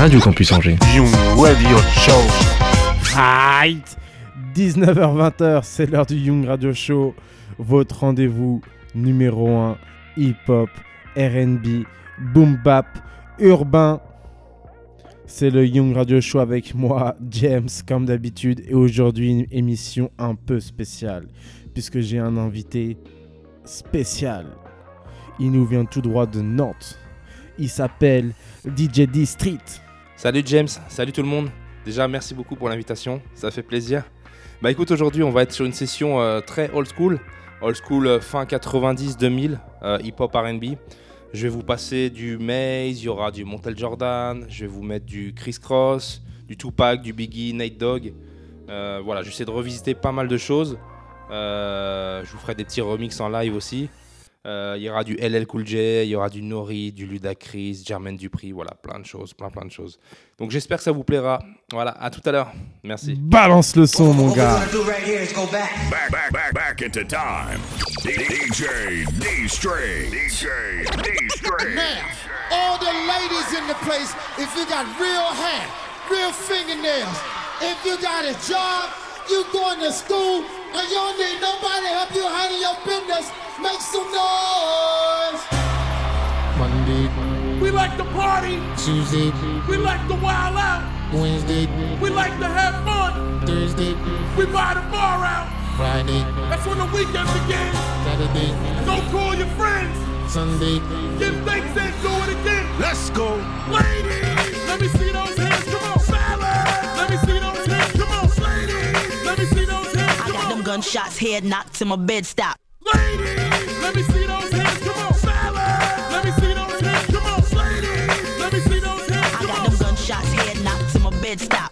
Radio Campus Angers. Young Radio Show. Right 19h-20h, c'est l'heure du Young Radio Show, votre rendez-vous numéro 1 hip-hop, RB, boom bap, urbain. C'est le Young Radio Show avec moi, James, comme d'habitude, et aujourd'hui une émission un peu spéciale, puisque j'ai un invité spécial. Il nous vient tout droit de Nantes. Il s'appelle DJ D Street. Salut James, salut tout le monde. Déjà, merci beaucoup pour l'invitation, ça fait plaisir. Bah écoute, aujourd'hui, on va être sur une session euh, très old school, old school euh, fin 90-2000, euh, hip-hop RB. Je vais vous passer du Maze, il y aura du Montel Jordan, je vais vous mettre du Chris Cross, du Tupac, du Biggie, Nate Dogg. voilà, j'essaie de revisiter pas mal de choses. je vous ferai des petits remix en live aussi. Euh, il y aura du LL Cool J, il y aura du Nori, du Ludacris, Jermaine Dupri, voilà, plein de choses, plein plein de choses. Donc j'espère que ça vous plaira. Voilà, à tout à l'heure. Merci. Balance le son, mon gars. Back, back, back, back into time. DJ D String. DJ D String. Now, all the ladies in the place, if you got real hair, real fingernails, if you got a job, you going to school, and you don't need nobody to help you handle your business. Make some noise. Monday. We like to party. Tuesday. We like to wild out. Wednesday. We like to have fun. Thursday. We buy the bar out. Friday. That's when the weekend begins. Saturday. Go call your friends. Sunday. Give thanks and do it again. Let's go. Ladies, let me see those hands. Come on. Fellas, let me see those gunshots, head knocked till my bed stop. Ladies, let me see those hands. Come on. Let me see those hands. Come on. Ladies, let me see those hands. I got on. them gunshots, head knocked my bed stop.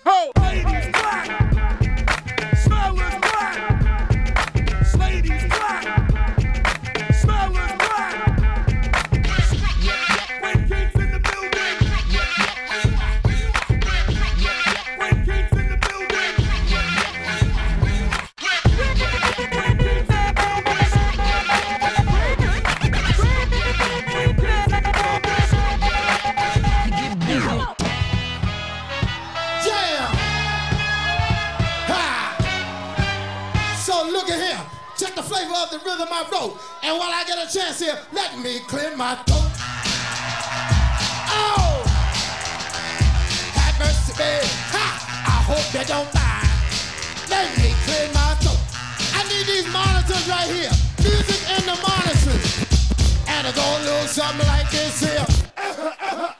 I wrote. And while I get a chance here, let me clear my throat. Oh! Have mercy, babe. Ha! I hope you don't mind. Let me clear my throat. I need these monitors right here. Music in the monitors. And it go a little something like this here.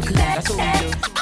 took left. That's what we do.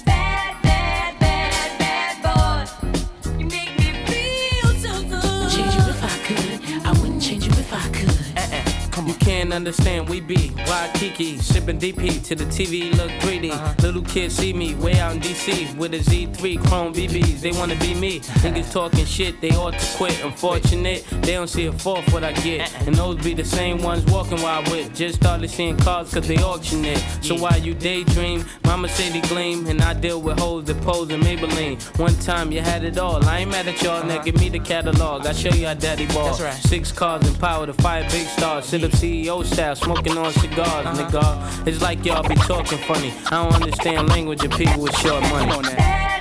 Understand, we be Waikiki, sipping DP to the TV look 3D. Uh-huh. Little kids see me way out in DC with a Z3 Chrome BBs. They wanna be me. Niggas talking shit, they ought to quit. Unfortunate, they don't see a fourth what I get. Uh-uh. And those be the same ones walking while I with. Just started seeing cars cause they auction it. So while you daydream, mama say they gleam. And I deal with hoes that pose in Maybelline. One time you had it all. I ain't mad at y'all, now uh-huh. give me the catalog. I show you how daddy ball. Right. Six cars and power to fire big stars. Sit up CEO style, smoking on cigars, nigga. It's like y'all be talking funny. I don't understand language of people with short money.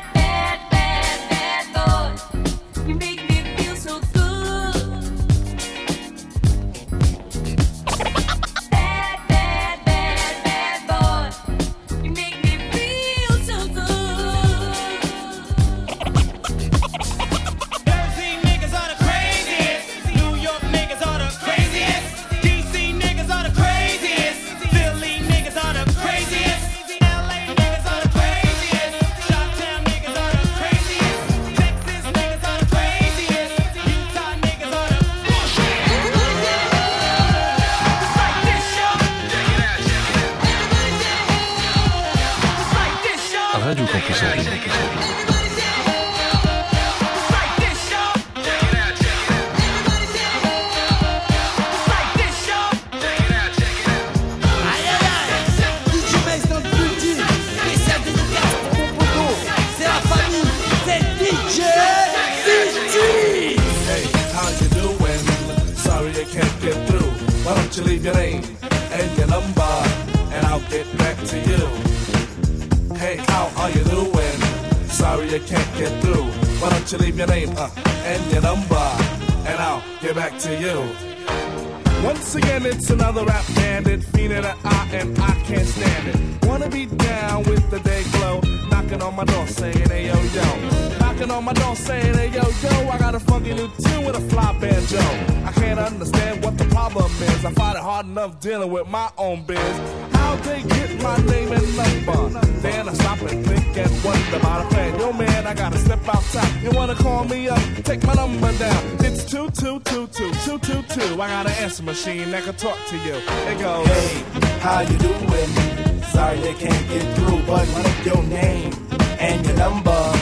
I can't get through. Why don't you leave your name and your number, and I'll get back to you. Hey, how are you doing? Sorry I can't get through. Why don't you leave your name uh, and your number, and I'll get back to you. Once again, it's another rap bandit, fiending an eye, and I can't stand it. Wanna be down with the day glow, knocking on my door saying, hey yo yo. Knocking on my door saying, hey yo yo, I got a funky new tune with a fly banjo. I can't understand what the problem is. I find it hard enough dealing with my own biz. How they get my name and number? Then I stop and think and wonder about a plan. Yo man, I gotta step outside. You wanna call me up? Take my number down. It's two two two two. I got an answer machine that can talk to you. It goes. Hey, how you doing? Sorry they can't get through, but leave your name and your number,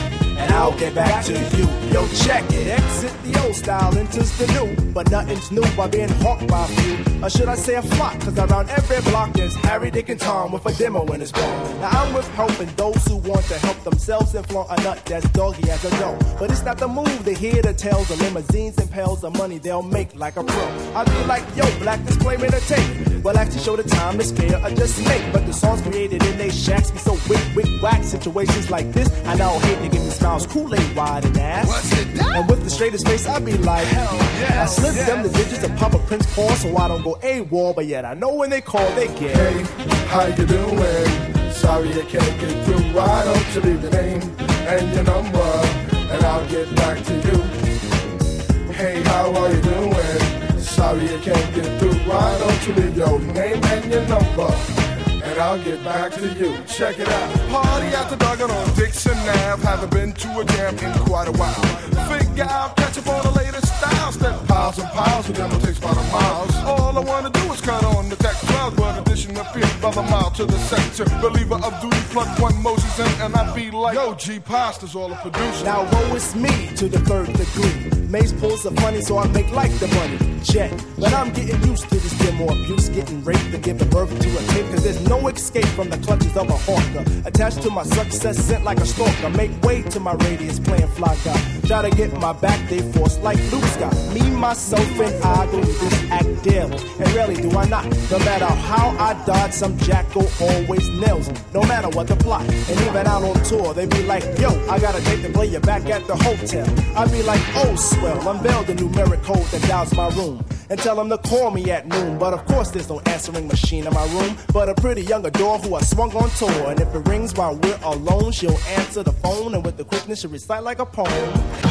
I'll get back to you. Yo, check it. Exit the old style, enters the new, but nothing's new by being hawked by a few. Or should I say a flock? Cause around every block there's Harry, Dick, and Tom with a demo in his phone. Now I'm with helping those who want to help themselves and flaunt a nut that's doggy as a dough. But it's not the move to hear the tales of limousines and pails of money they'll make like a pro. I be like, yo, black disclaimer to tape. Well, actually show the time is fair or just make. But the songs created in they shacks be so wick, wick, whack. Situations like this, I now hate to give me smiles, Kool-Aid wide and ass. And with the straightest face, I be like, hell yeah. I slip them the digits and pop a Prince Paul so I don't go AWOL. But yet I know when they call, they get. Hey, how you doing? Sorry I can't get through. Why don't you leave your name and your number, and I'll get back to you. Hey, how are you doing? Sorry I can't get through. Why don't you leave your name and your number, and I'll get back to you. Check it out. Party after dark on Dixon Ave. Haven't been to a jam in quite a while. Figure out, catch up on the latest styles. Step piles and piles of it takes about a miles. All I wanna do is cut on the tech clouds, but addition appears by the mile to the sector. Believer of duty, plug one Moses in, and I be like, yo, G Pasta's all the producer. Now woe is me to the third degree. Mace pulls the funny, so I make like the money. Jet, but I'm getting used to this demo abuse, getting raped and giving birth to a kid. Cause there's no escape from the clutches of a hawker. Attached to my success, sent like a stalker. Make way to my radius, playing fly guy. Try to get my back, they force like Luke Scott. Me, myself, and I through this act daily. And really, do I not. No matter how I dodge, some jackal always nails me. No matter what the plot. And even out on tour, they be like, yo, I gotta take the player back at the hotel. I be like, oh, swell, unveil the numeric code that dials my room. And tell them to call me at noon. But of course, there's no answering machine in my room. But a pretty young adore who I swung on tour. And if it rings while we're alone, she'll answer the phone. And with the quickness, she'll recite like a poem.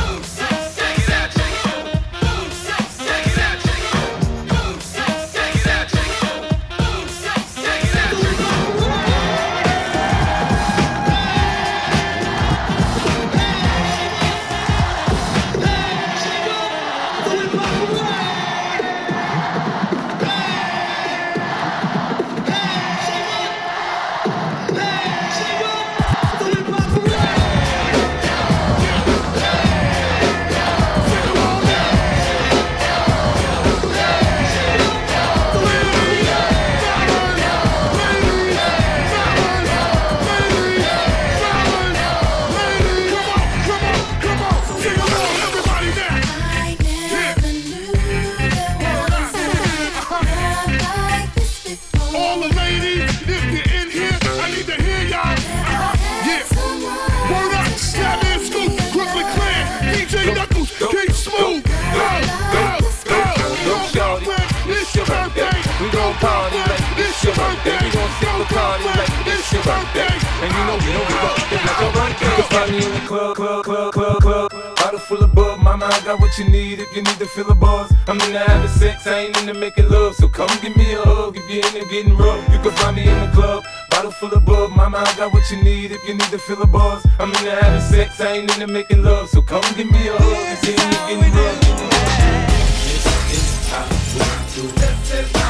And you know we don't give up. It's like your birthday. You can find me in the club, club, club, club, club. Bottle full of bub, mama, I got what you need if you need to feel a buzz. I'm into having sex, I ain't into making love. So come give me a hug if you're into getting rough. You can find me in the club. Bottle full of bub, mama, I got what you need if you need to feel a buzz. I'm into having sex, I ain't into making love. So come give me a hug if you're into getting rough. This is how we do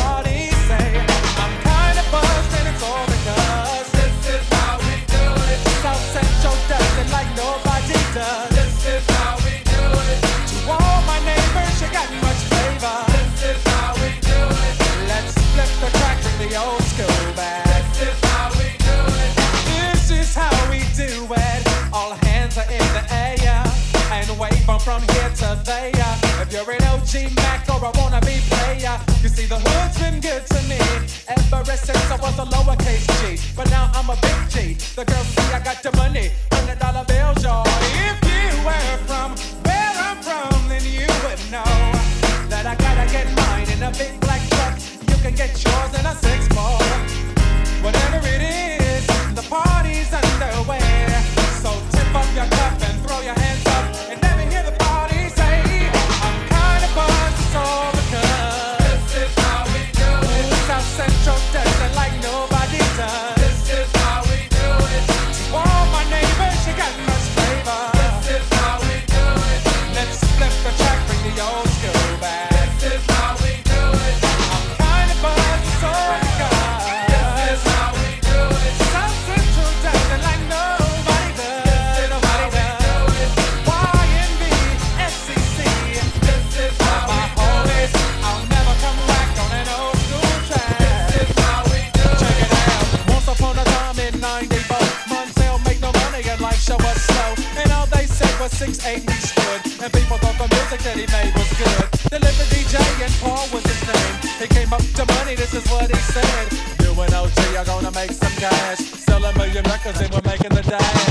This is how we do it. To all my neighbors, you got much flavor. This is how we do it. Let's flip the crack from the old school back. This is how we do it. This is how we do it. All hands are in the air and from here to there. If you're an OG Mac or a wannabe player, you see the hood's been good to me ever since I was a lowercase G. But now I'm a big G. The girls see I got the money, hundred dollar bills, y'all. He made was good. Delivered DJ and Paul was his name. He came up to money, this is what he said. You and OG are gonna make some cash. Sell a million records and we're making the dash.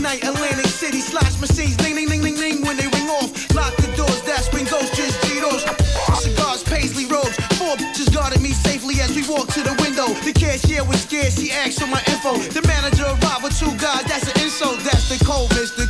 Night, Atlantic City, slash machines, ding, ding, ding, ding, ding, when they ring off. Lock the doors, that's when ghosts just Cheetos. Cigars, paisley robes, four bitches guarded me safely as we walked to the window. The cashier was scared, she asked for my info. The manager arrived with two guys, that's an insult, that's the cold, Mr.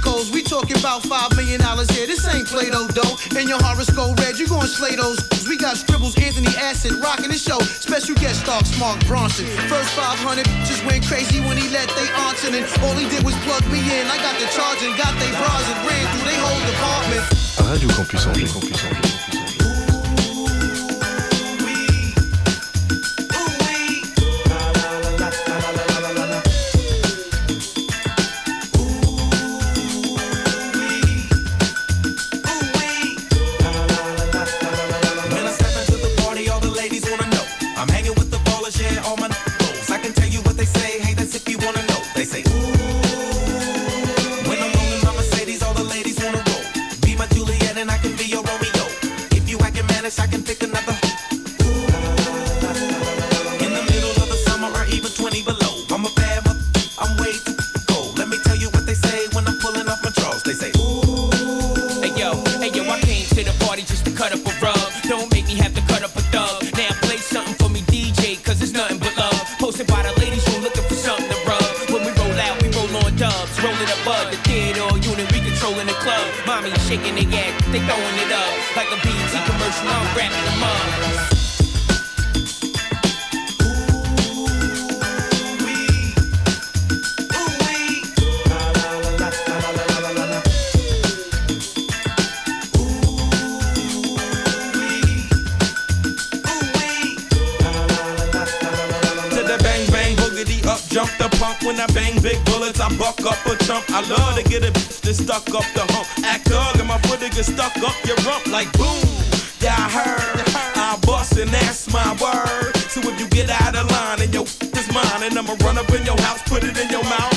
Talking about five million dollars here, this ain't Play-Doh dough. And your horoscope red, you gon' slay those. We got scribbles, Anthony Acid, rocking the show. Special guest stars, Mark Ronson. First 500 just went crazy when he let they aunts in, and all he did was plug me in. I got the charge and got they bras and ran through they whole department. Radio Campus Angers. Campus Angers. Pump. When I bang big bullets, I buck up a chump. I love to get a bitch that's stuck up the hump. Act thug and my foot get stuck up your rump like boom. Yeah, I heard. I bust and that's my word. So if you get out of line and your is mine, and I'ma run up in your house, put it in your mouth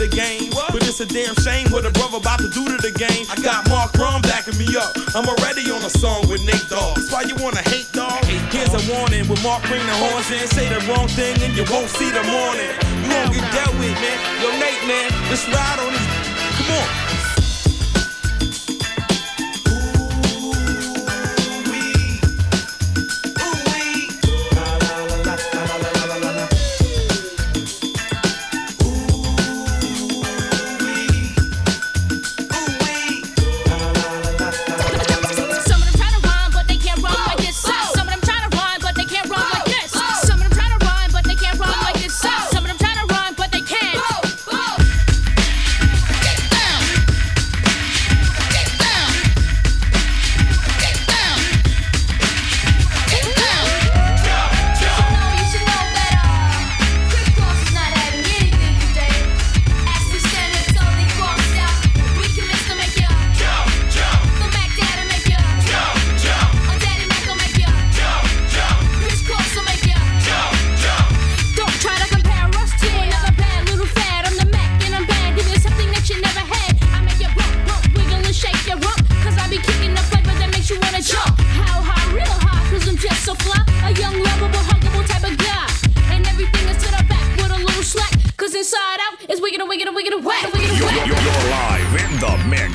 the game. But it's a damn shame what a brother about to do to the game. I got Mark Ron backing me up. I'm already on a song with Nate Dogg. That's why you wanna hate dog. Here's a warning when Mark bring the horns in. Say the wrong thing and you won't see the morning. You won't get dealt with, man. Yo, Nate, man, let's ride on this. Come on.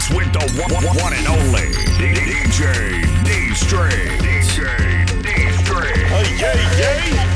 mix with the one, one, one and only DJ D String. DJ D String. Uh, yay, yay.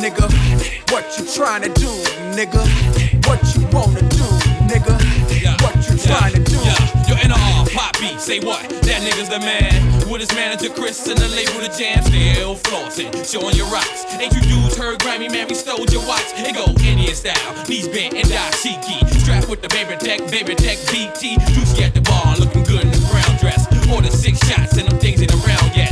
Nigga. What you trying to do, nigga. What you wanna do, nigga. What you trying to do. Yeah, yo, NR, pop beat, say what? That nigga's the man. With his manager Chris and the label the jam, still flossing, showing your rocks. Ain't you dudes heard Grammy, man, we stole your watch. It go Indian style, knees bent and dashiki. Strapped with the baby tech, baby tech BT. Juicy at the bar, looking good in the brown dress. Ordered six shots and them things around yet. Persona all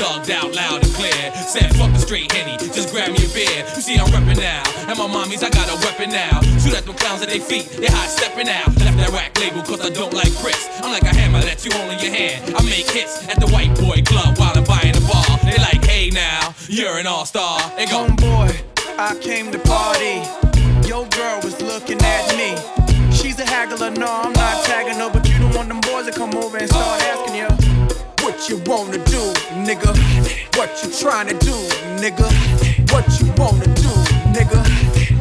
thugged out loud and clear. Said fuck the straight henny, just grab me a beer. You see I'm reppin' now, and my mommies I got a weapon now. Shoot at them clowns at their feet, they hot stepping out. Left that rack label cause I don't like Chris. I'm like a hammer that you hold in your hand. I make hits at the white boy club while I'm buying the bar. They like, hey now, you're an all star. They go, Homeboy, I came to party. Your girl was looking at me. She's a haggler, no, I'm not tagging her, but you don't want them boys to come over and start asking you what you wanna do, nigga. What you trying to do, nigga. What you wanna do, nigga.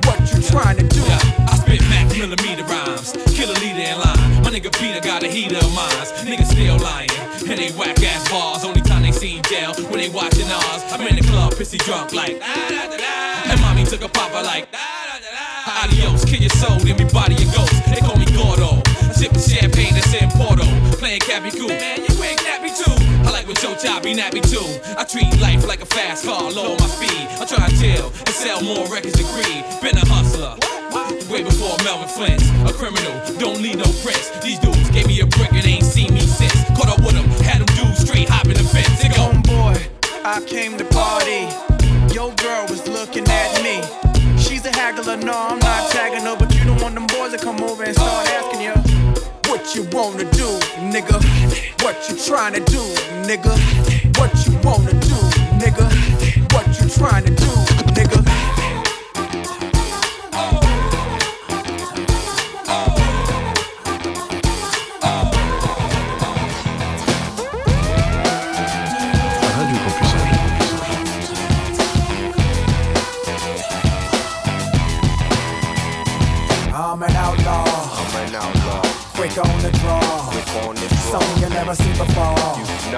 What you trying to do. Yeah, I spit Mac millimeter rhymes, kill a leader in line. My nigga Peter got a heater of mines. Niggas still lying, and they whack ass bars. Only time they seen jail when they watching ours. I'm in the club, pissy drunk like. "Ah, da, da, da." And mommy took a papa like. "Ah, da, da, da." Adios, kill your soul, then me body your ghost. They call me Gordo. Sipping champagne that's in Porto. Playing Cappy Cool. Man, I Joe Chop be nappy too. I treat life like a fast car, low on my feet. I try to chill and sell more records than greed. Been a hustler. Way before Melvin Flynt's. A criminal, don't need no prints. These dudes gave me a brick and ain't seen me since. Caught up with them, had them dudes straight hopping the fence. Go, Homeboy, I came to party. Your girl was looking at me. She's a haggler, no, I'm not tagging her, but you don't want them boys to come over and start asking you what you wanna do, nigga. What you trying to do, nigga. What you wanna do, nigga. What you trying to do,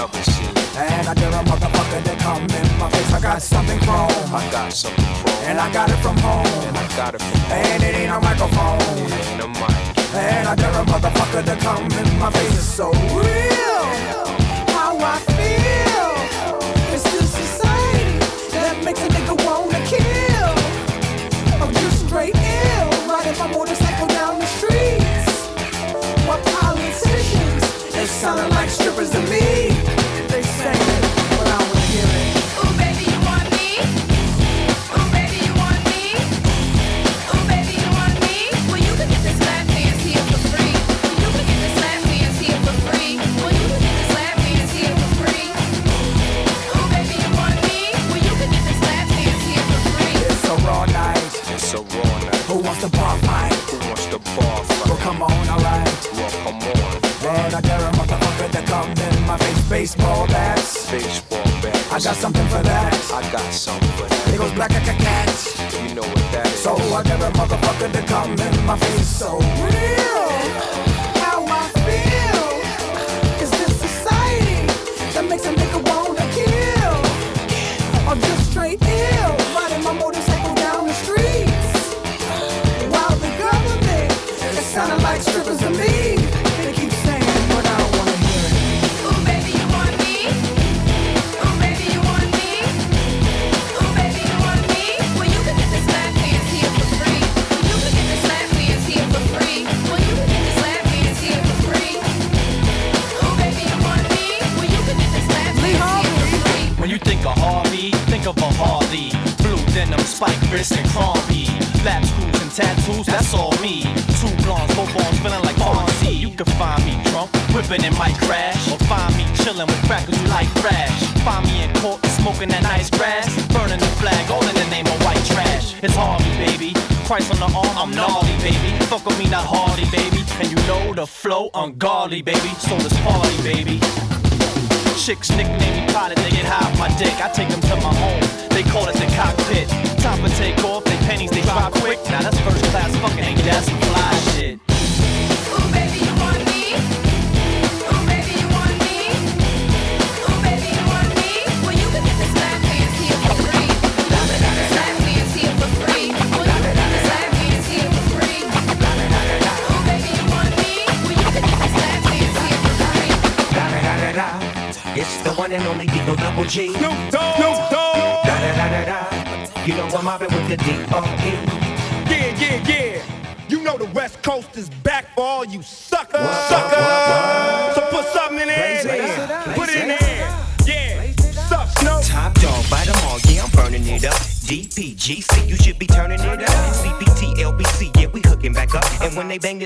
You've never seen. And I dare a motherfucker that come in my face. I got something chrome. I got something chrome. And I got it from home. And I got it from home. And it ain't a microphone. It ain't a mic. And I dare a motherfucker to come in my face. It's so real. How I feel. It's this society that makes a nigga wanna kill. I'm just straight ill. Riding my motorcycle down the streets. What politicians? They sounding like strippers to me. Baseball bats. Baseball bat. I got something for that. I got something for that. It goes black like a cat. You know what that is. So I a motherfucker to come in my face. So real.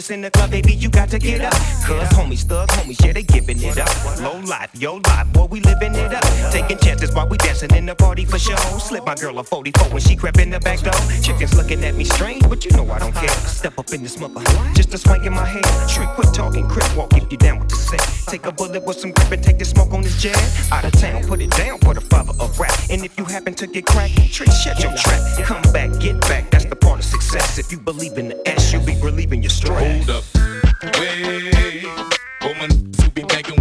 In the club, baby, you got to get up. Cuz homies, thug homies, yeah, they giving it up. Low life, yo life, boy, we living it up. Taking chances while we dancing in the party for show. Slip my girl a 44 when she crept in the back door. Chickens looking at me strange, but you know I don't care. Step up in this mother, just a swank in my hair. Trick, quit talking, crip walk if you down with the set. Take a bullet with some grip and take the smoke on this jet. Out of town, put it down for the father of rap. And if you happen to get cracked, trick, shut your trap. Come back, get back, that's the part of success. If you believe in the S, you'll be relieving your stress. Hold up. Wait. Woman, who be thinking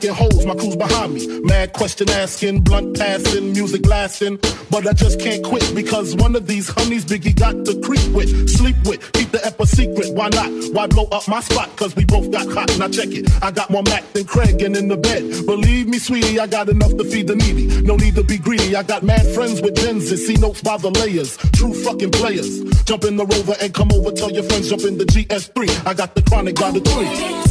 the club, macking holes, my crew's behind me. Mad question asking, blunt passing, music lasting. But I just can't quit because one of these honeys Biggie got to creep with, sleep with, keep the ep a secret. Why not? Why blow up my spot? Cause we both got hot. Now check it. I got more Mac than Craig and in the bed. Believe me, sweetie, I got enough to feed the needy. No need to be greedy. I got mad friends with Benzes, see notes by the layers. True fucking players. Jump in the rover and come over. Tell your friends jump in the GS3. I got the chronic by the tree.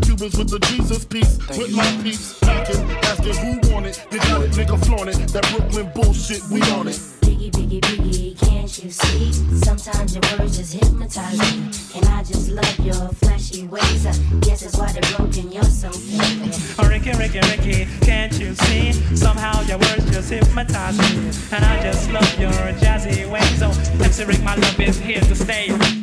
Cubans with the Jesus piece, Thank with you. my piece. Packing, asking who want it. They got it, nigga flaunt it. That Brooklyn bullshit, we on it. Biggie, biggie, biggie, can't you see? Sometimes your words just hypnotize me. And I just love your flashy ways. I guess that's why they're broken, you're so famous. Oh, Ricky, Ricky, Ricky, can't you see? Somehow your words just hypnotize me. And I just love your jazzy ways. So, MC Rick, my love is here to stay.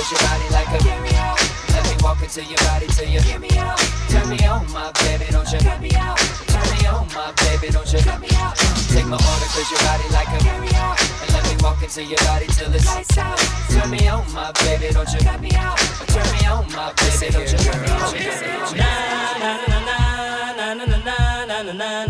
Cause your body like a Carry Let me walk into your body till you Hear me out Turn me on my baby don't you Cut me out Turn me on my baby don't you Cut me out Take my order cause your body like a And let me walk into your body till it's Lights out Turn me on my baby don't you Cut me out Turn me on my baby don't you Cut me out Na na na na na na na na na na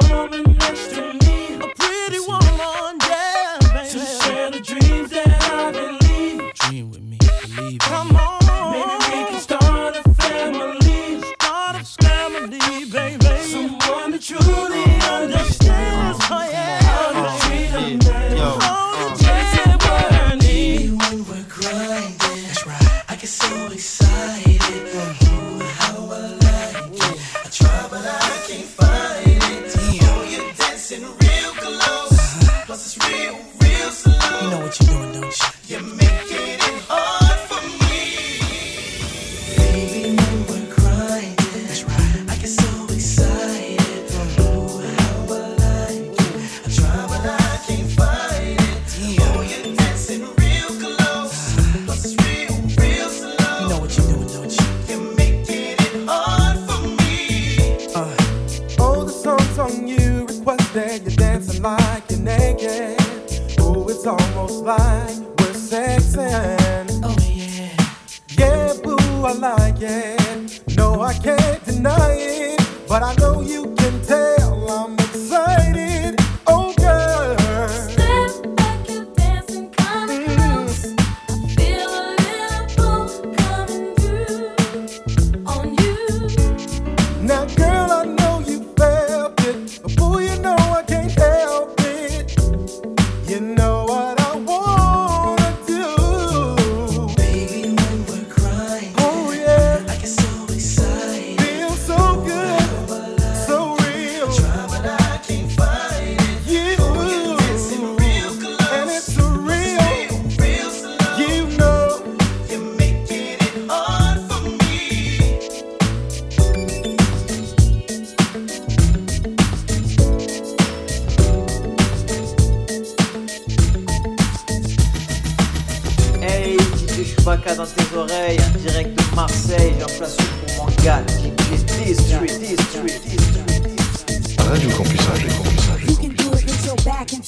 excited.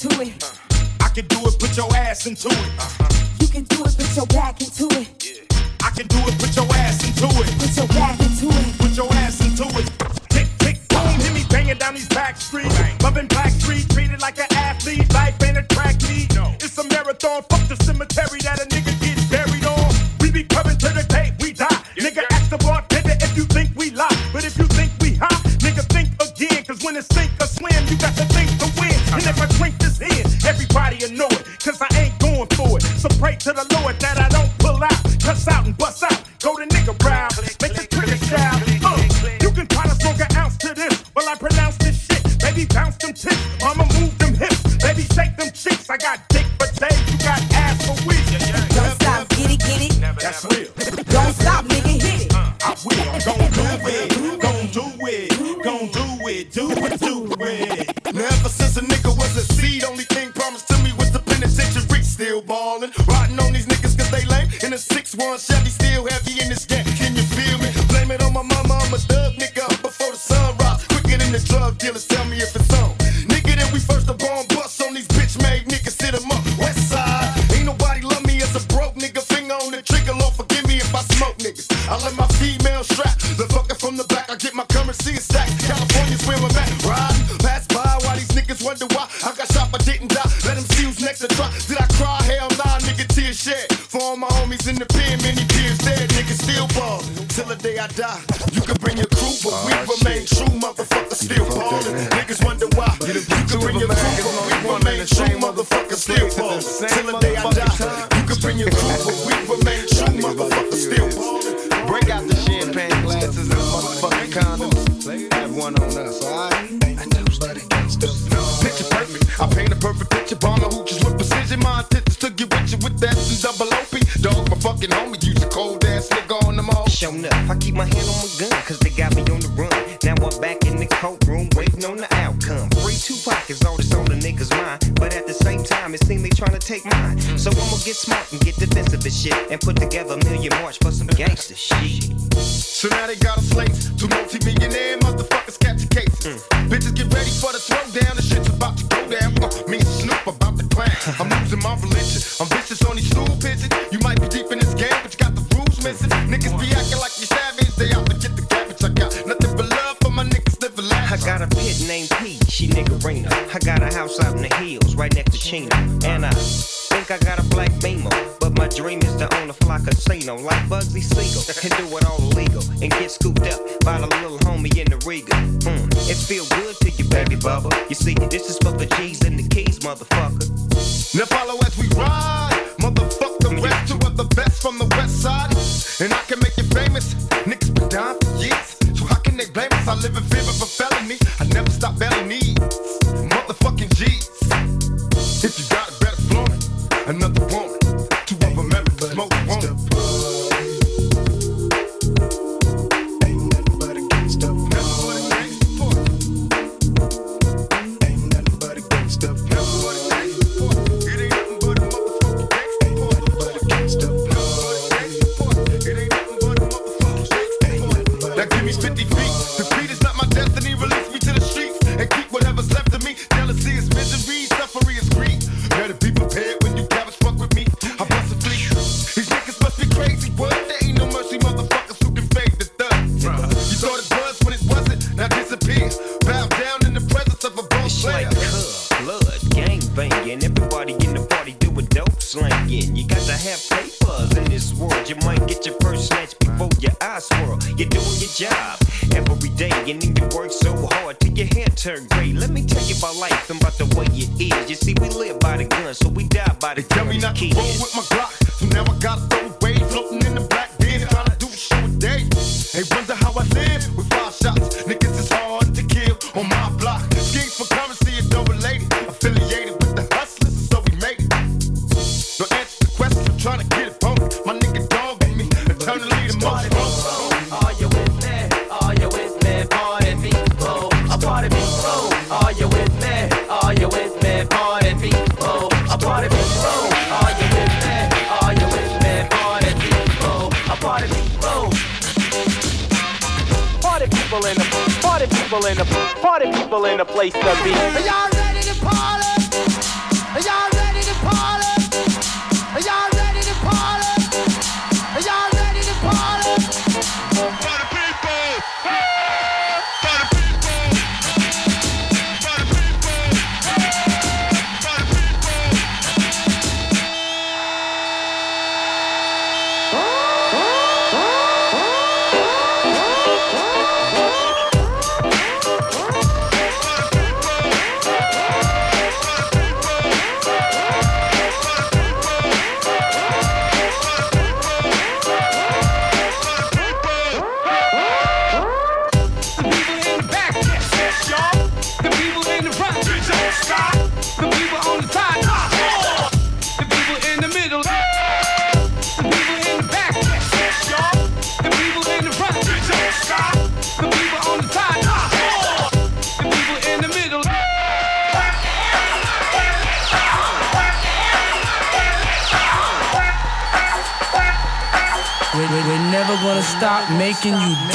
into it. Uh, I can do it, put your ass into it. Uh-huh. You can do it, put your back into it. Yeah. I can do it, put your ass into it. Put your back into it. Put your ass into it. Tick, tick, boom, hit me banging down these back streets. Bang. you know it, cause I ain't going for it. So pray to the Lord that I Have one on us, alright? And study gangsters. Picture perfect. I paint a perfect picture. Bomber hooches with precision. My intentions to get with you with that and double OP. Dog, my fucking homie, use a cold ass nigga on them all. Showing up. I keep my hand on my gun, cause they got me on the run. Now I'm back in the courtroom, waiting on the outcome. Free two pockets all this on the nigga's mind. But at the same time, it seems they trying to take mine. So I'ma get smart and get defensive and shit. And put together a million march for some gangster shit. So now they got 经营。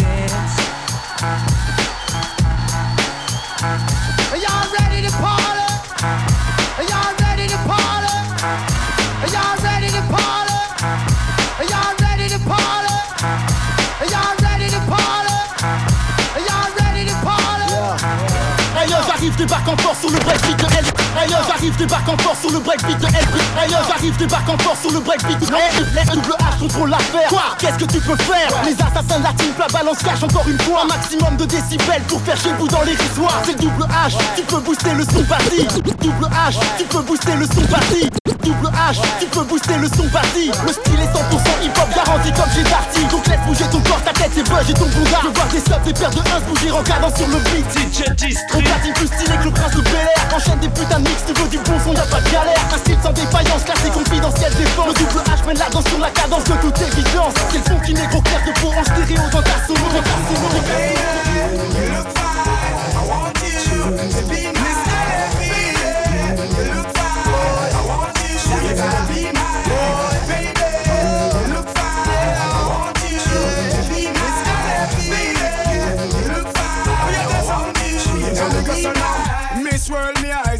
débarque en force sur le break breakbeat de Elbrick J'arrive, débarque en force sur le breakbeat de Elbrick Double H contrôle l'affaire. Quoi? Qu'est-ce que tu peux faire? Les assassins de la team, la balance cache encore une fois. Un maximum de décibels pour faire chez vous dans les soirs C'est double H, tu peux booster le son parti Double H, tu peux booster le son parti double H. Tu peux booster le son, vas-y Le style est 100% hip-hop garanti comme chez Darty. Donc laisse bouger ton corps, ta tête, tes bugs et ton boulard Je vois des subs, des paires de 1 bouger en cadant sur le beat. DJ On platine plus stylé que le prince de Bel Air. Enchaîne des putains de mix, tu veux du bon son, y'a pas de galère. Un sans défaillance, classé confidentiel, défend Le double H mène la danse sur la cadence de toute évidence. C'est le fond qui n'est gros clair de peau en stéréo dans ta solo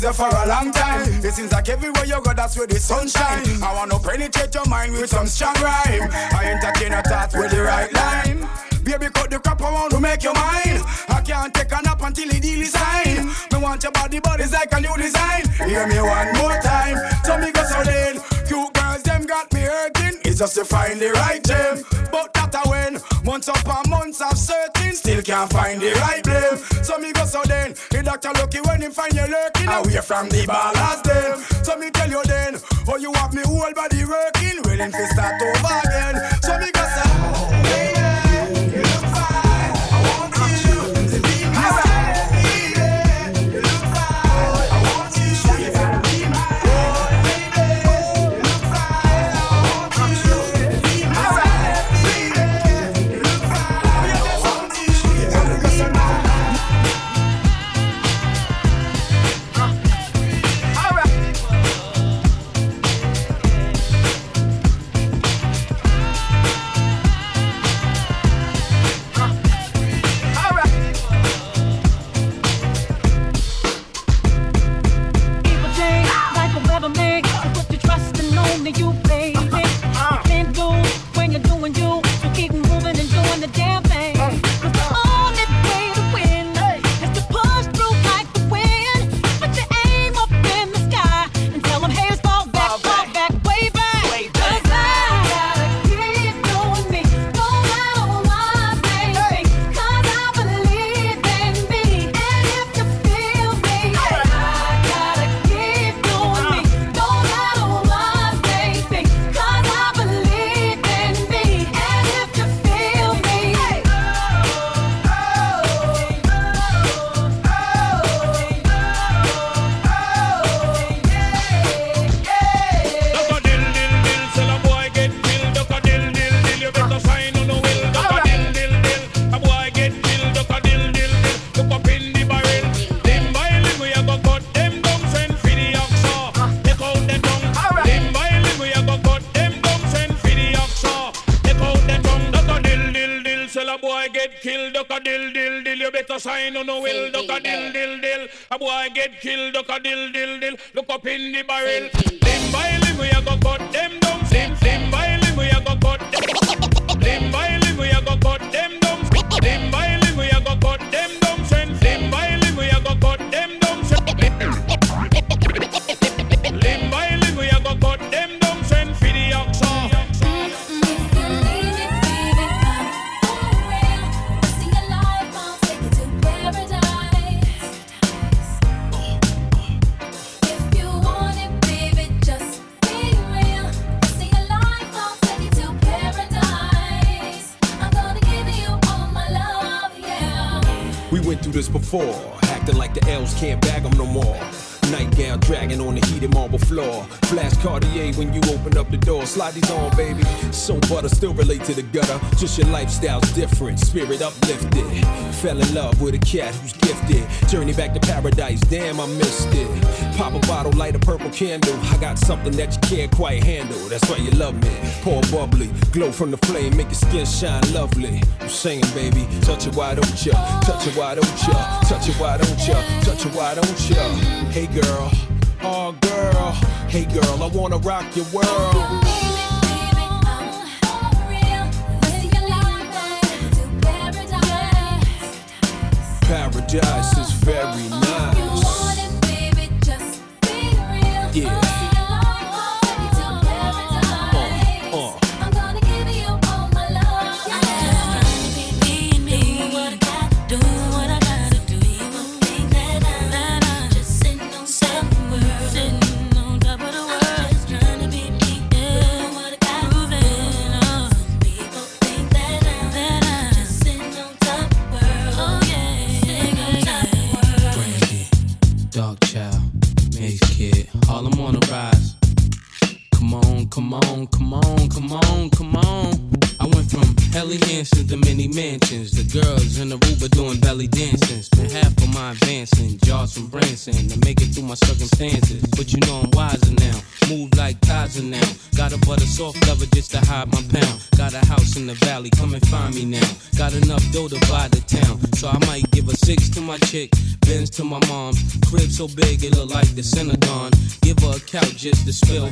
Are for a long time. It seems like everywhere you go, that's where the sunshine. I wanna penetrate your mind with some strong rhyme. I entertain a thought with the right line. Baby, cut the crap, want to make your mind. I can't take a nap until the deal is signed. Me want your body, but it's like a new design. Hear me one more time. Tell me go so then. Cute girls, them got me hurting. It's just to find the right gem. But that I when months upon months of searching, still can't find the right blame. So me. The doctor lucky when him find you lurking away from the ballast them. So me tell you then, oh you have me whole body working, willing to start over again. Cat who's gifted. Journey back to paradise. Damn, I missed it. Pop a bottle, light a purple candle. I got something that you can't quite handle. That's why you love me. Pour bubbly. Glow from the flame. Make your skin shine lovely. I'm saying, baby. Touch it, why don't ya? Touch it, why don't ya? Touch it, why don't ya? Touch it, why don't ya? Hey, girl. Oh, girl. Hey, girl, I wanna rock your world. Paradise is very nice. just the spill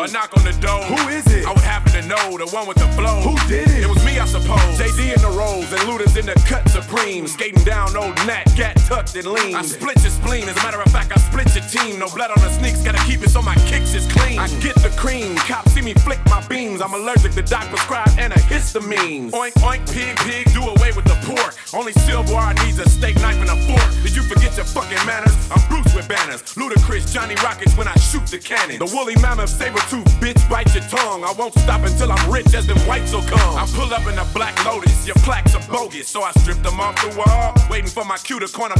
A knock on the door. Who is it? I would happen to know the one with the flow. Who did it? It was me, I suppose. JD in the rolls and looters in the cut supreme. Skating down old Nat, gat tucked and lean. I split your spleen. As a matter of fact, I split your team. No blood on the sneaks, gotta keep it so my kicks is clean. I get the cream. Cops see me flick my beams. I'm allergic to doc prescribed antihistamines. Oink, oink, pig, pig, do away with the pork. Only silverware needs a steak knife and a fork. Did you forget your fucking manners? I'm Bruce with banners. Ludacris, Johnny Rockets when I shoot the cannon. The woolly mammoth saber tooth bitch bite your tongue. I won't stop until I'm rich as them whites will come. I pull up in a black lotus. Your plaques are bogus, so I strip them off the wall. Waiting for my cue to corner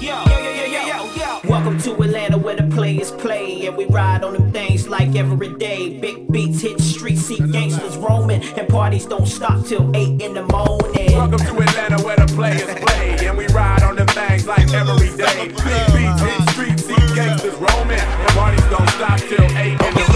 yo, yo, yo, yo, yo, yo. Welcome to Atlanta where the players play and we ride on them things like every day. Big beats hit streets, see gangsters roaming and parties don't stop till eight in the morning. Welcome to Atlanta where the players play and we ride on them things like every day. Big beats hit streets, see gangsters roaming and parties don't stop till eight in the morning.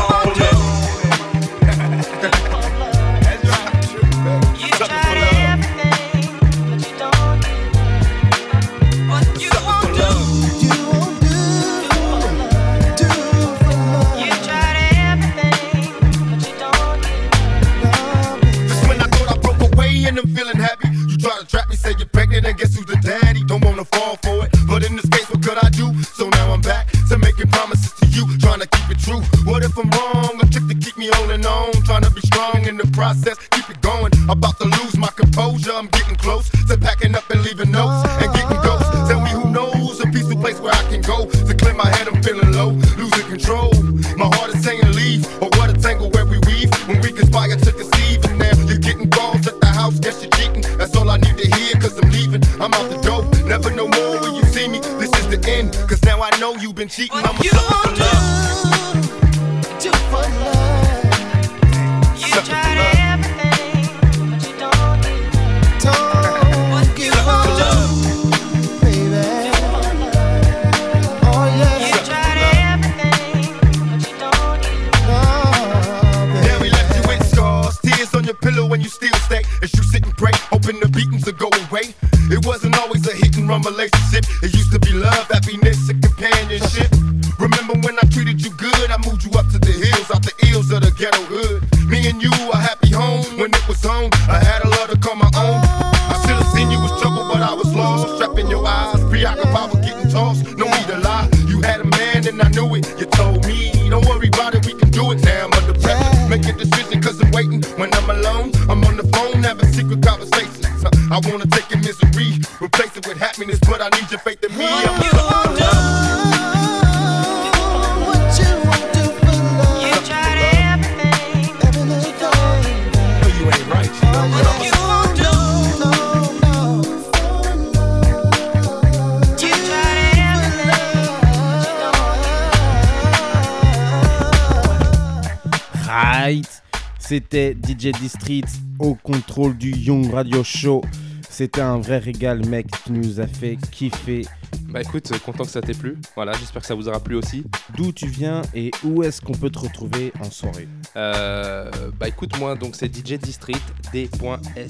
C'était DJ District au contrôle du Young Radio Show. C'était un vrai régal, mec. Tu nous as fait kiffer. Bah écoute, euh, content que ça t'ait plu. Voilà, j'espère que ça vous aura plu aussi. D'où tu viens et où est-ce qu'on peut te retrouver en soirée Euh, bah écoute, moi, donc c'est DJ District, D.S.T.R.E.E.T.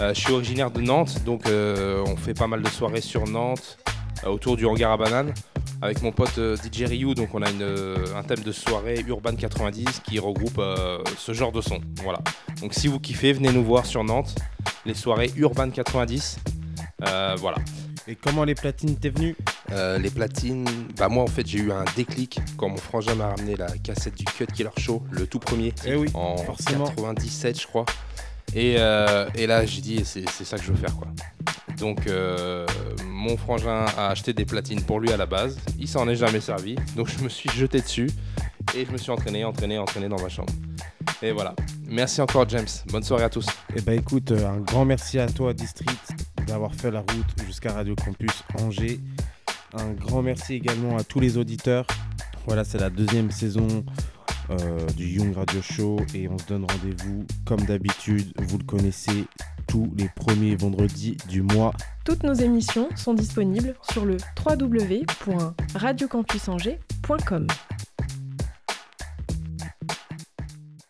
Euh, je suis originaire de Nantes, donc euh, on fait pas mal de soirées sur Nantes, autour du hangar à bananes. Avec mon pote euh, DJ Ryu, donc on a une, euh, un thème de soirée Urban 90 qui regroupe euh, ce genre de son. Voilà. Donc si vous kiffez, venez nous voir sur Nantes, les soirées Urban 90. Euh, voilà. Et comment les platines t'es venu Euh, Les platines, bah moi en fait j'ai eu un déclic quand mon frangin m'a ramené la cassette du Cut Killer Show, le tout premier, Eh oui, en forcément. 97 je crois. Et, euh, et là j'ai dit c'est ça que je veux faire quoi. Donc euh, mon frangin a acheté des platines pour lui à la base, il s'en est jamais servi, donc je me suis jeté dessus et je me suis entraîné, entraîné, entraîné dans ma chambre. Et voilà. Merci encore James, bonne soirée à tous. Eh ben écoute, euh, un grand merci à toi District d'avoir fait la route jusqu'à Radio Campus Angers. Un grand merci également à tous les auditeurs. Voilà, c'est la deuxième saison euh, du Young Radio Show et on se donne rendez-vous comme d'habitude. Vous le connaissez tous les premiers vendredis du mois. Toutes nos émissions sont disponibles sur le www.radiocampusangers.com.